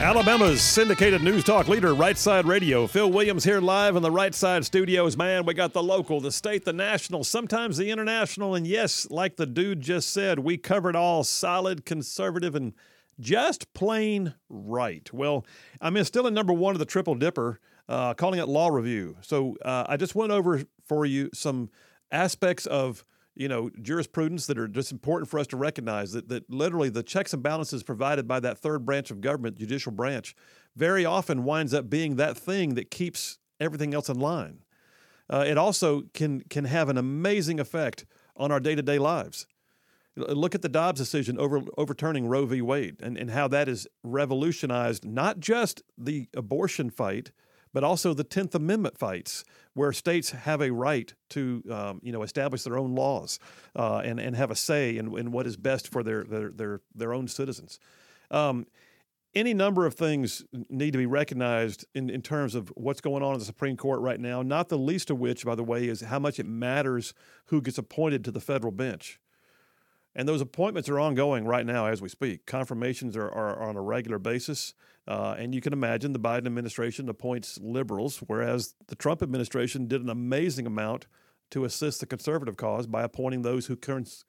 Alabama's syndicated news talk leader, Right Side Radio. Phil Williams here live in the Right Side studios. Man, we got the local, the state, the national, sometimes the international. And yes, like the dude just said, we covered all solid, conservative, and just plain right. Well, I'm still in number one of the Triple Dipper, uh, calling it Law Review. So uh, I just went over for you some aspects of you know jurisprudence that are just important for us to recognize that that literally the checks and balances provided by that third branch of government, judicial branch, very often winds up being that thing that keeps everything else in line. Uh, it also can can have an amazing effect on our day to day lives. Look at the Dobbs decision over overturning Roe v. Wade and, and how that has revolutionized not just the abortion fight, but also the Tenth Amendment fights, where states have a right to um, you know establish their own laws uh, and and have a say in, in what is best for their their their, their own citizens. Um, any number of things need to be recognized in, in terms of what's going on in the Supreme Court right now, not the least of which, by the way, is how much it matters who gets appointed to the federal bench. And those appointments are ongoing right now as we speak. Confirmations are, are on a regular basis. Uh, and you can imagine the Biden administration appoints liberals, whereas the Trump administration did an amazing amount to assist the conservative cause by appointing those who,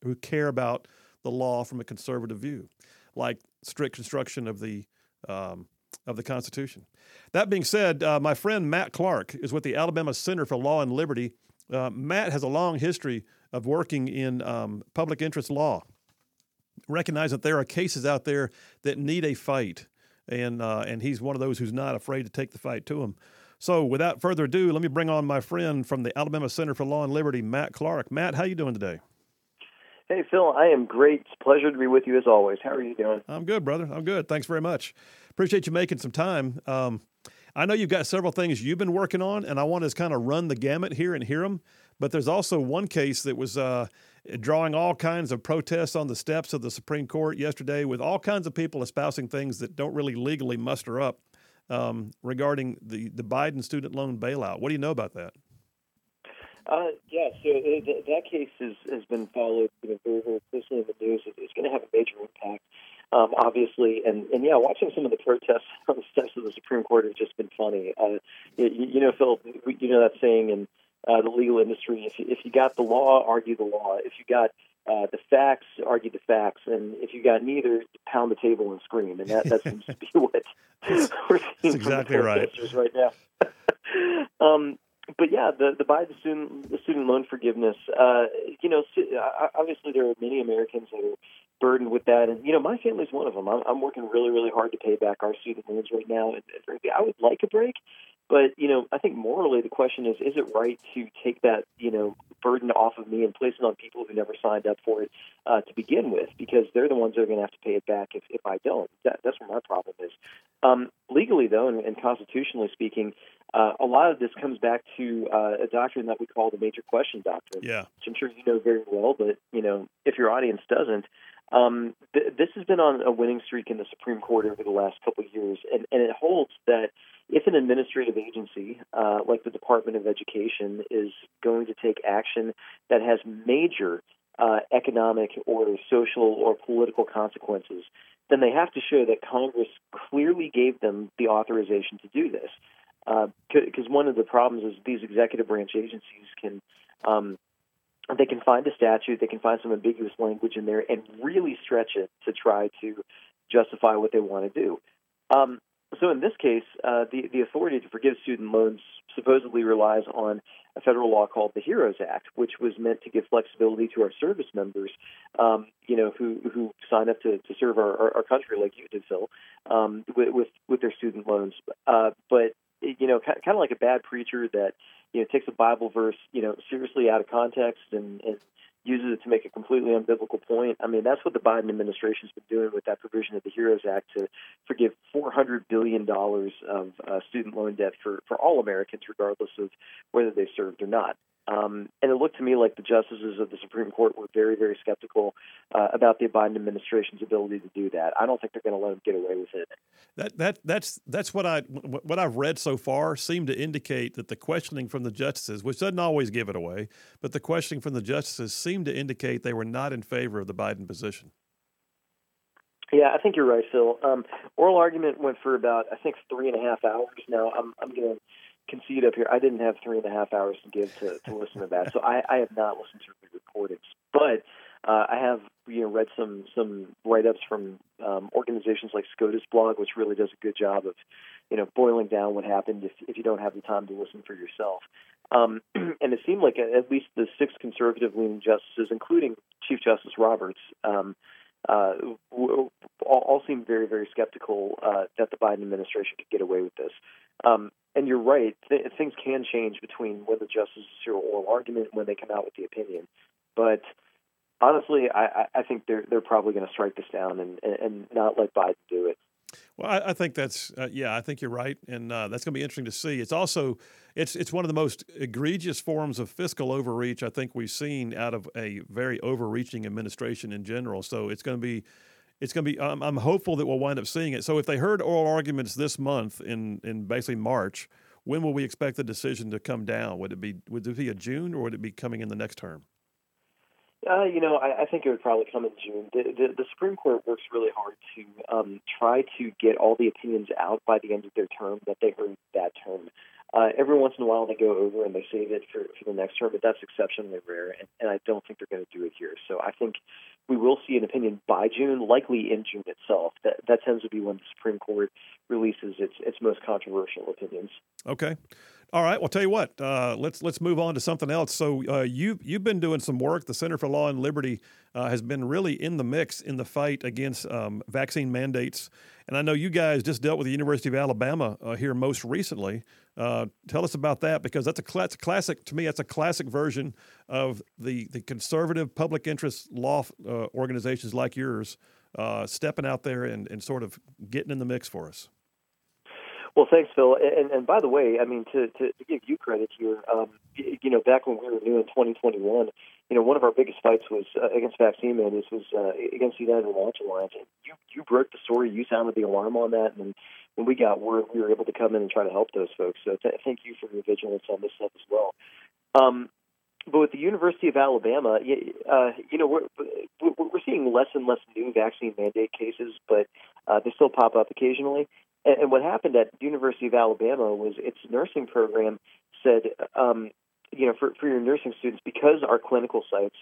who care about the law from a conservative view, like strict construction of the um, of the Constitution. That being said, uh, my friend Matt Clark is with the Alabama Center for Law and Liberty. Uh, Matt has a long history of working in um, public interest law. Recognize that there are cases out there that need a fight, and uh, and he's one of those who's not afraid to take the fight to him. So, without further ado, let me bring on my friend from the Alabama Center for Law and Liberty, Matt Clark. Matt, how you doing today? Hey, Phil, I am great. It's a pleasure to be with you as always. How are you doing? I'm good, brother. I'm good. Thanks very much. Appreciate you making some time. Um, I know you've got several things you've been working on, and I want to kind of run the gamut here and hear them. But there's also one case that was uh, drawing all kinds of protests on the steps of the Supreme Court yesterday, with all kinds of people espousing things that don't really legally muster up um, regarding the, the Biden student loan bailout. What do you know about that? Uh, yeah, so uh, th- that case has, has been followed you know, very, very closely in the news. It- It's going to have a major impact, um, obviously. And, and yeah, watching some of the protests on the steps of the Supreme Court has just been funny. Uh, you, you know, Phil, you know that saying in uh, the legal industry: if you, if you got the law, argue the law. If you got uh, the facts, argue the facts. And if you got neither, pound the table and scream. And that, that seems to be what we're seeing exactly from the right. right now. um, but yeah, the the buy the student the student loan forgiveness. Uh, you know, uh, obviously there are many Americans that are burdened with that, and you know, my family's one of them. I'm, I'm working really, really hard to pay back our student loans right now, and and frankly, I would like a break. But you know, I think morally the question is: Is it right to take that you know burden off of me and place it on people who never signed up for it uh, to begin with? Because they're the ones that are going to have to pay it back if, if I don't. That, that's where my problem is. Um, legally, though, and, and constitutionally speaking, uh, a lot of this comes back to uh, a doctrine that we call the major question doctrine, Yeah. which I'm sure you know very well. But you know, if your audience doesn't, um, th- this has been on a winning streak in the Supreme Court over the last couple of years, and, and it holds that if an administrative agency uh, like the Department of Education is going to take action that has major uh, economic or social or political consequences, then they have to show that Congress clearly gave them the authorization to do this. Because one of the problems is these executive branch agencies can um, they can find a statute, they can find some ambiguous language in there, and really stretch it to try to justify what they want to do. Um, so in this case, uh, the the authority to forgive student loans supposedly relies on a federal law called the HEROES Act, which was meant to give flexibility to our service members, um, you know, who who sign up to, to serve our, our, our country like you did, Phil, um, with, with with their student loans. Uh, but you know, kind of like a bad preacher that you know takes a Bible verse, you know, seriously out of context and, and uses it to make a completely unbiblical point. I mean, that's what the Biden administration's been doing with that provision of the HEROES Act to forgive $400 billion of uh, student loan debt for, for all Americans, regardless of whether they served or not. Um, and it looked to me like the justices of the Supreme Court were very, very skeptical uh, about the Biden administration's ability to do that. I don't think they're going to let them get away with it. That that that's that's what I what I've read so far seemed to indicate that the questioning from the justices, which doesn't always give it away, but the questioning from the justices seemed to indicate they were not in favor of the Biden position. Yeah, I think you're right, Phil. Um, oral argument went for about I think three and a half hours. Now I'm I'm going to concede up here. I didn't have three and a half hours to give to, to listen to that, so I, I have not listened to the recordings. But uh, I have you know read some some write ups from um, organizations like SCOTUS blog, which really does a good job of you know boiling down what happened if if you don't have the time to listen for yourself. Um, and it seemed like at least the six conservative leaning justices, including Chief Justice Roberts, um, uh, all, seem very, very skeptical uh, that the Biden administration could get away with this. Um, and you're right; th- things can change between when the justices hear oral argument and when they come out with the opinion. But honestly, I, I think they're they're probably going to strike this down and, and not let Biden do it. Well, I, I think that's uh, yeah, I think you're right, and uh, that's going to be interesting to see. It's also it's it's one of the most egregious forms of fiscal overreach I think we've seen out of a very overreaching administration in general. So it's going to be it's going to be. I'm, I'm hopeful that we'll wind up seeing it. So if they heard oral arguments this month in in basically March, when will we expect the decision to come down? Would it be would it be a June or would it be coming in the next term? Uh, you know, I, I think it would probably come in June. The, the, the Supreme Court works really hard to um, try to get all the opinions out by the end of their term that they heard that term. Uh, every once in a while, they go over and they save it for, for the next term, but that's exceptionally rare, and, and I don't think they're going to do it here. So I think we will see an opinion by June, likely in June itself. That that tends to be when the Supreme Court releases its its most controversial opinions. Okay. All right. Well, tell you what. Uh, let's let's move on to something else. So uh, you you've been doing some work. The Center for Law and Liberty uh, has been really in the mix in the fight against um, vaccine mandates. And I know you guys just dealt with the University of Alabama uh, here most recently. Uh, tell us about that because that's a cl- classic to me. That's a classic version of the the conservative public interest law uh, organizations like yours stepping out there and, and sort of getting in the mix for us. Well, thanks, Phil. And, and by the way, I mean to, to, to give you credit here, um, you know, back when we were new in 2021, you know, one of our biggest fights was uh, against vaccine mandates was uh, against the United Launch Alliance. And you you broke the story, you sounded the alarm on that, and when we got word, we were able to come in and try to help those folks. So th- thank you for your vigilance on this stuff as well. Um, but with the University of Alabama, uh, you know, we're, we're seeing less and less new vaccine mandate cases, but uh, they still pop up occasionally. And, and what happened at the University of Alabama was its nursing program said, um, you know, for, for your nursing students, because our clinical sites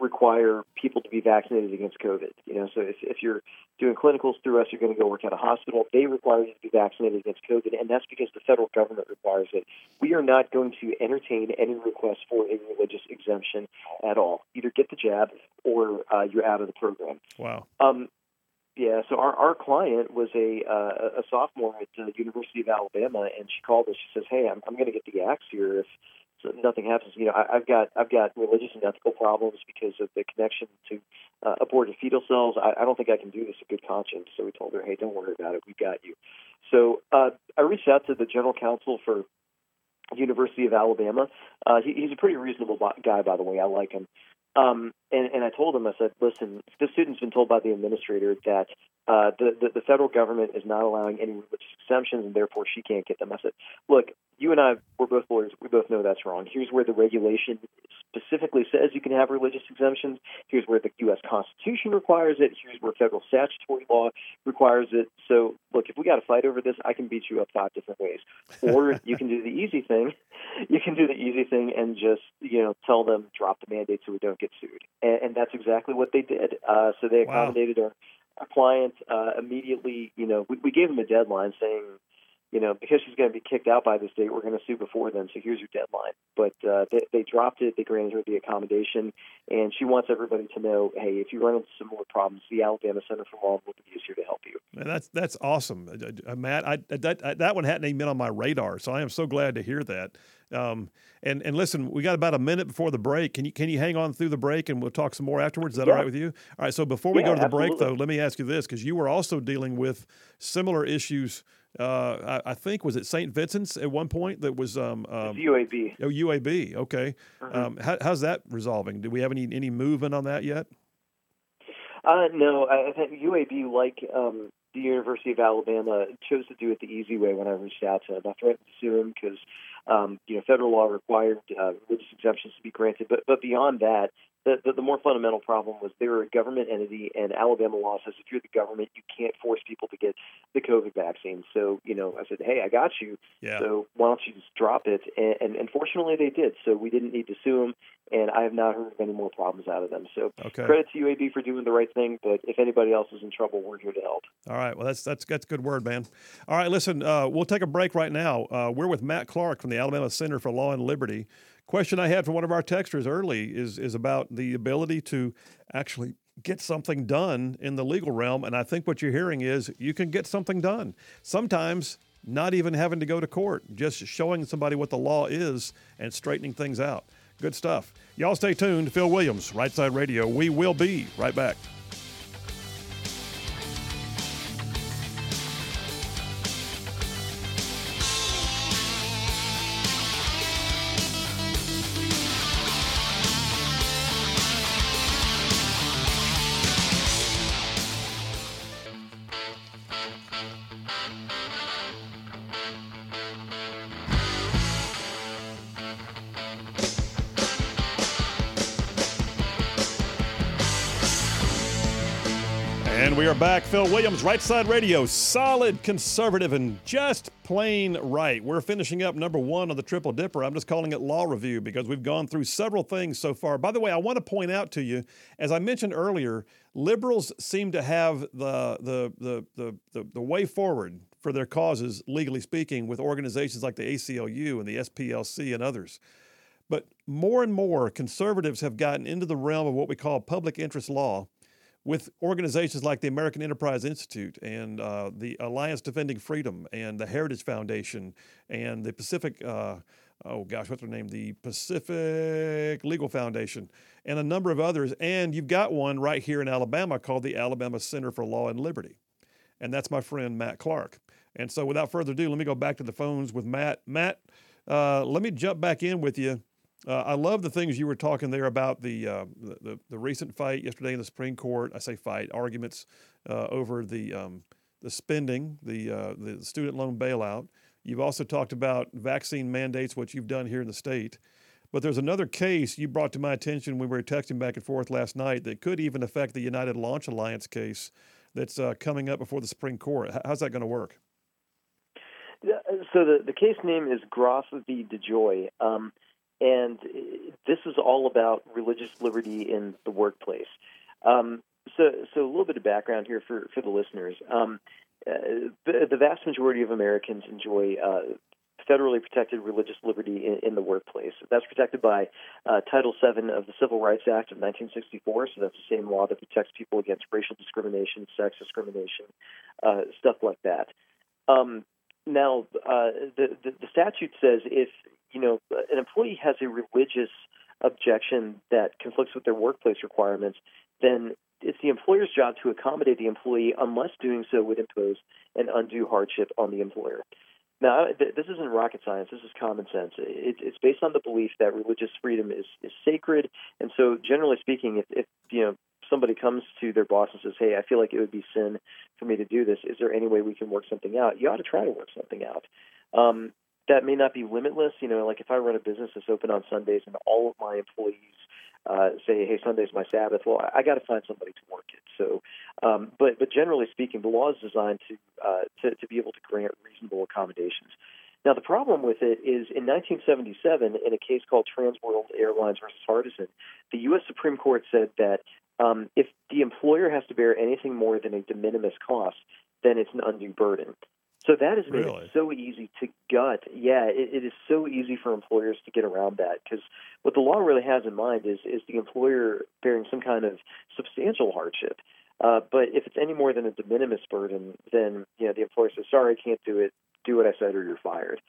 require people to be vaccinated against COVID. You know, so if, if you're doing clinicals through us, you're going to go work at a hospital. They require you to be vaccinated against COVID, and that's because the federal government requires it. We are not going to entertain any request for a religious exemption at all. Either get the jab or uh, you're out of the program. Wow. Um, yeah, so our our client was a uh, a sophomore at the University of Alabama, and she called us. She says, "Hey, I'm I'm going to get the axe here if nothing happens. You know, I, I've got I've got religious and ethical problems because of the connection to uh, aborted fetal cells. I, I don't think I can do this in good conscience." So we told her, "Hey, don't worry about it. We've got you." So uh, I reached out to the general counsel for University of Alabama. Uh, he, he's a pretty reasonable guy, by the way. I like him. Um, and, and I told him, I said, listen, the student's been told by the administrator that uh, the, the, the federal government is not allowing any religious exemptions, and therefore she can't get them. I said, look, you and I, we're both lawyers. We both know that's wrong. Here's where the regulation specifically says you can have religious exemptions. Here's where the U.S. Constitution requires it. Here's where federal statutory law requires it. So, look, if we got to fight over this, I can beat you up five different ways. Or you can do the easy thing. You can do the easy thing and just, you know, tell them drop the mandate so we don't get sued. And, and that's exactly what they did. Uh, so they accommodated wow. our, our client uh, immediately. You know, we, we gave them a deadline saying you know, because she's going to be kicked out by this date, we're going to sue before then. So here's your deadline. But uh, they, they dropped it. They granted her the accommodation, and she wants everybody to know, hey, if you run into some more problems, the Alabama Center for Law and is here to help you. Man, that's that's awesome, uh, uh, Matt. I, that that one hadn't even been on my radar, so I am so glad to hear that. Um, and and listen, we got about a minute before the break. Can you can you hang on through the break and we'll talk some more afterwards? Is that yeah. all right with you? All right. So before we yeah, go to the absolutely. break, though, let me ask you this because you were also dealing with similar issues. Uh, I, I, think was it St. Vincent's at one point that was um, um UAB. Oh, UAB. Okay. Mm-hmm. Um, how, how's that resolving? Do we have any any movement on that yet? Uh, no, I think UAB, like um, the University of Alabama, chose to do it the easy way when I reached out to them. I threatened to sue them because um, you know federal law required uh, religious exemptions to be granted, but but beyond that, the, the, the more fundamental problem was they were a government entity, and Alabama law says if you're the government, you can't force people to get the COVID vaccine. So, you know, I said, hey, I got you. Yeah. So why don't you just drop it? And, and, and fortunately, they did. So we didn't need to sue them, and I have not heard of any more problems out of them. So okay. credit to UAB for doing the right thing. But if anybody else is in trouble, we're here to help. All right. Well, that's that's that's good word, man. All right. Listen, uh, we'll take a break right now. Uh, we're with Matt Clark from the Alabama Center for Law and Liberty question I had from one of our texters early is is about the ability to actually get something done in the legal realm. And I think what you're hearing is you can get something done. Sometimes not even having to go to court, just showing somebody what the law is and straightening things out. Good stuff. Y'all stay tuned. Phil Williams, Right Side Radio. We will be right back. And we are back. Phil Williams, Right Side Radio, solid conservative and just plain right. We're finishing up number one on the Triple Dipper. I'm just calling it Law Review because we've gone through several things so far. By the way, I want to point out to you, as I mentioned earlier, liberals seem to have the the the the, the, the way forward for their causes, legally speaking, with organizations like the ACLU and the SPLC and others. But more and more conservatives have gotten into the realm of what we call public interest law with organizations like the American Enterprise Institute and uh, the Alliance Defending Freedom and the Heritage Foundation and the Pacific, uh, oh gosh, what's their name? The Pacific Legal Foundation and a number of others. And you've got one right here in Alabama called the Alabama Center for Law and Liberty. And that's my friend Matt Clark. And so without further ado, let me go back to the phones with Matt. Matt, uh, let me jump back in with you uh, I love the things you were talking there about the, uh, the, the recent fight yesterday in the Supreme Court. I say fight arguments uh, over the um, the spending, the uh, the student loan bailout. You've also talked about vaccine mandates, what you've done here in the state. But there's another case you brought to my attention when we were texting back and forth last night that could even affect the United Launch Alliance case that's uh, coming up before the Supreme Court. How's that going to work? So the, the case name is Groff v. DeJoy. Um, and this is all about religious liberty in the workplace. Um, so, so a little bit of background here for, for the listeners. Um, uh, the, the, vast majority of Americans enjoy uh, federally protected religious liberty in, in, the workplace. That's protected by uh, Title VII of the Civil Rights Act of 1964. So that's the same law that protects people against racial discrimination, sex discrimination, uh, stuff like that. Um, now, uh, the, the, the statute says if you know an employee has a religious objection that conflicts with their workplace requirements, then it's the employer's job to accommodate the employee unless doing so would impose an undue hardship on the employer. Now, this isn't rocket science. This is common sense. it's based on the belief that religious freedom is, is sacred, and so generally speaking, if, if you know somebody comes to their boss and says, "Hey, I feel like it would be sin for me to do this. Is there any way we can work something out?" You ought to try to work something out. Um, that may not be limitless. You know, like if I run a business that's open on Sundays and all of my employees uh, say, "Hey, Sunday's my Sabbath," well, I, I got to find somebody to work it. So, um, but but generally speaking, the law is designed to, uh, to to be able to grant reasonable accommodations. Now, the problem with it is in 1977, in a case called Trans World Airlines versus Hardison, the U.S. Supreme Court said that um, if the employer has to bear anything more than a de minimis cost, then it's an undue burden. So that has made really? it so easy to gut. Yeah, it, it is so easy for employers to get around that because what the law really has in mind is is the employer bearing some kind of substantial hardship. Uh, but if it's any more than a de minimis burden, then you know the employer says, "Sorry, I can't do it. Do what I said, or you're fired."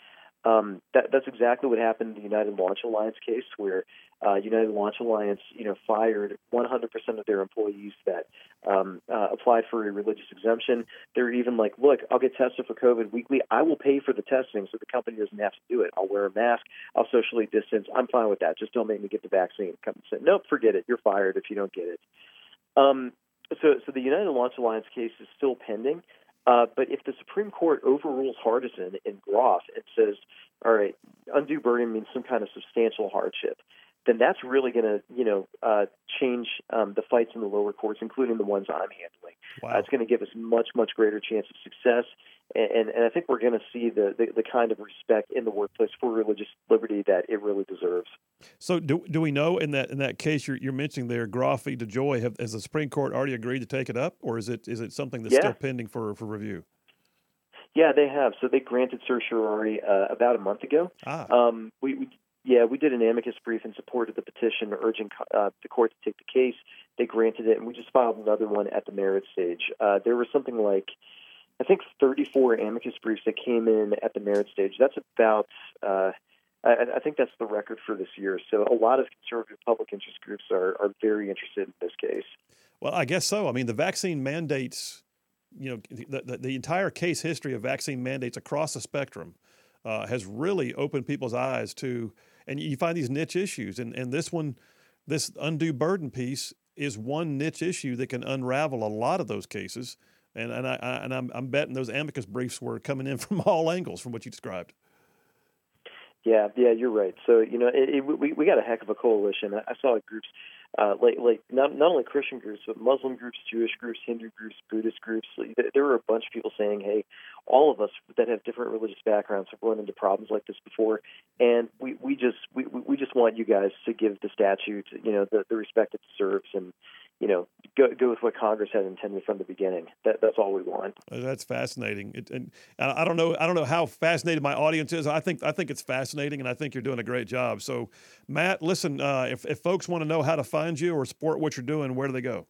Um, that, that's exactly what happened in the United Launch Alliance case, where uh, United Launch Alliance, you know, fired 100% of their employees that um, uh, applied for a religious exemption. They're even like, look, I'll get tested for COVID weekly. I will pay for the testing so the company doesn't have to do it. I'll wear a mask. I'll socially distance. I'm fine with that. Just don't make me get the vaccine. Company said, nope, forget it. You're fired if you don't get it. Um, so, so the United Launch Alliance case is still pending. Uh, but if the Supreme Court overrules Hardison in Groff and says, all right, undue burden means some kind of substantial hardship, then that's really going to, you know, uh, change um, the fights in the lower courts, including the ones I'm handling. Wow. Uh, it's going to give us much, much greater chance of success, and, and I think we're going to see the, the, the kind of respect in the workplace for religious liberty that it really deserves. So, do, do we know in that in that case you're, you're mentioning there, Groff v. DeJoy, have, has the Supreme Court already agreed to take it up, or is it is it something that's yeah. still pending for for review? Yeah, they have. So they granted certiorari uh, about a month ago. Ah. Um, we, we yeah, we did an amicus brief in support of the petition urging uh, the court to take the case. They granted it, and we just filed another one at the merit stage. Uh, there was something like, I think, 34 amicus briefs that came in at the merit stage. That's about, uh, I, I think that's the record for this year. So a lot of conservative public interest groups are, are very interested in this case. Well, I guess so. I mean, the vaccine mandates, you know, the, the, the entire case history of vaccine mandates across the spectrum uh, has really opened people's eyes to and you find these niche issues. And, and this one, this undue burden piece is one niche issue that can unravel a lot of those cases. And, and, I, and I'm, I'm betting those amicus briefs were coming in from all angles from what you described. Yeah, yeah, you're right. So you know, it, it, we we got a heck of a coalition. I, I saw groups uh, like like not not only Christian groups, but Muslim groups, Jewish groups, Hindu groups, Buddhist groups. There were a bunch of people saying, "Hey, all of us that have different religious backgrounds have run into problems like this before, and we we just we we just want you guys to give the statute, you know, the the respect it deserves, and you know, go, go with what Congress had intended from the beginning. That, that's all we want. That's fascinating. It, and I don't know, I don't know how fascinated my audience is. I think, I think it's fascinating, and I think you're doing a great job. So, Matt, listen, uh, if, if folks want to know how to find you or support what you're doing, where do they go?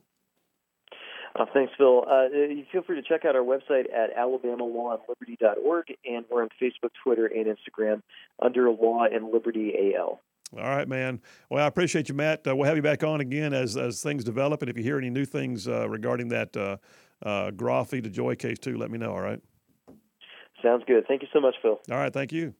Uh, thanks, Phil. Uh, feel free to check out our website at alabamalawandliberty.org, and we're on Facebook, Twitter, and Instagram under Law and Liberty AL. All right, man. Well, I appreciate you, Matt. Uh, we'll have you back on again as as things develop, and if you hear any new things uh, regarding that uh, uh, Groff v. DeJoy case too, let me know. All right. Sounds good. Thank you so much, Phil. All right, thank you.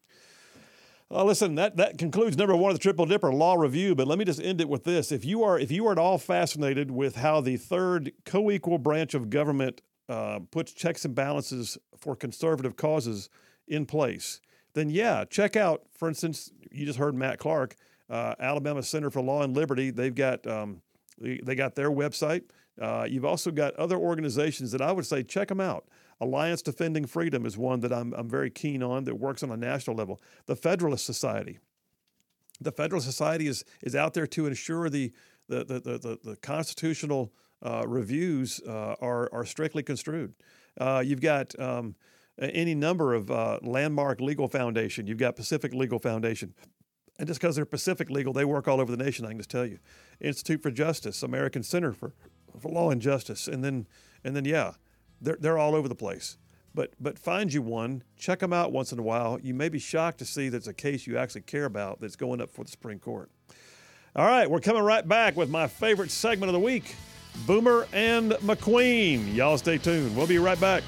Uh, listen, that, that concludes number one of the Triple Dipper Law Review. But let me just end it with this: if you are if you are at all fascinated with how the third co-equal branch of government uh, puts checks and balances for conservative causes in place, then yeah, check out, for instance, you just heard Matt Clark, uh, Alabama Center for Law and Liberty. They've got um, they got their website. Uh, you've also got other organizations that I would say check them out. Alliance Defending Freedom is one that I'm, I'm very keen on that works on a national level. The Federalist Society. The Federalist Society is, is out there to ensure the, the, the, the, the constitutional uh, reviews uh, are, are strictly construed. Uh, you've got um, any number of uh, landmark legal foundation. You've got Pacific Legal Foundation. And just because they're Pacific Legal, they work all over the nation. I can just tell you, Institute for Justice, American Center for, for Law and Justice, and then and then yeah, they're they're all over the place. But but find you one, check them out once in a while. You may be shocked to see that's a case you actually care about that's going up for the Supreme Court. All right, we're coming right back with my favorite segment of the week, Boomer and McQueen. Y'all stay tuned. We'll be right back.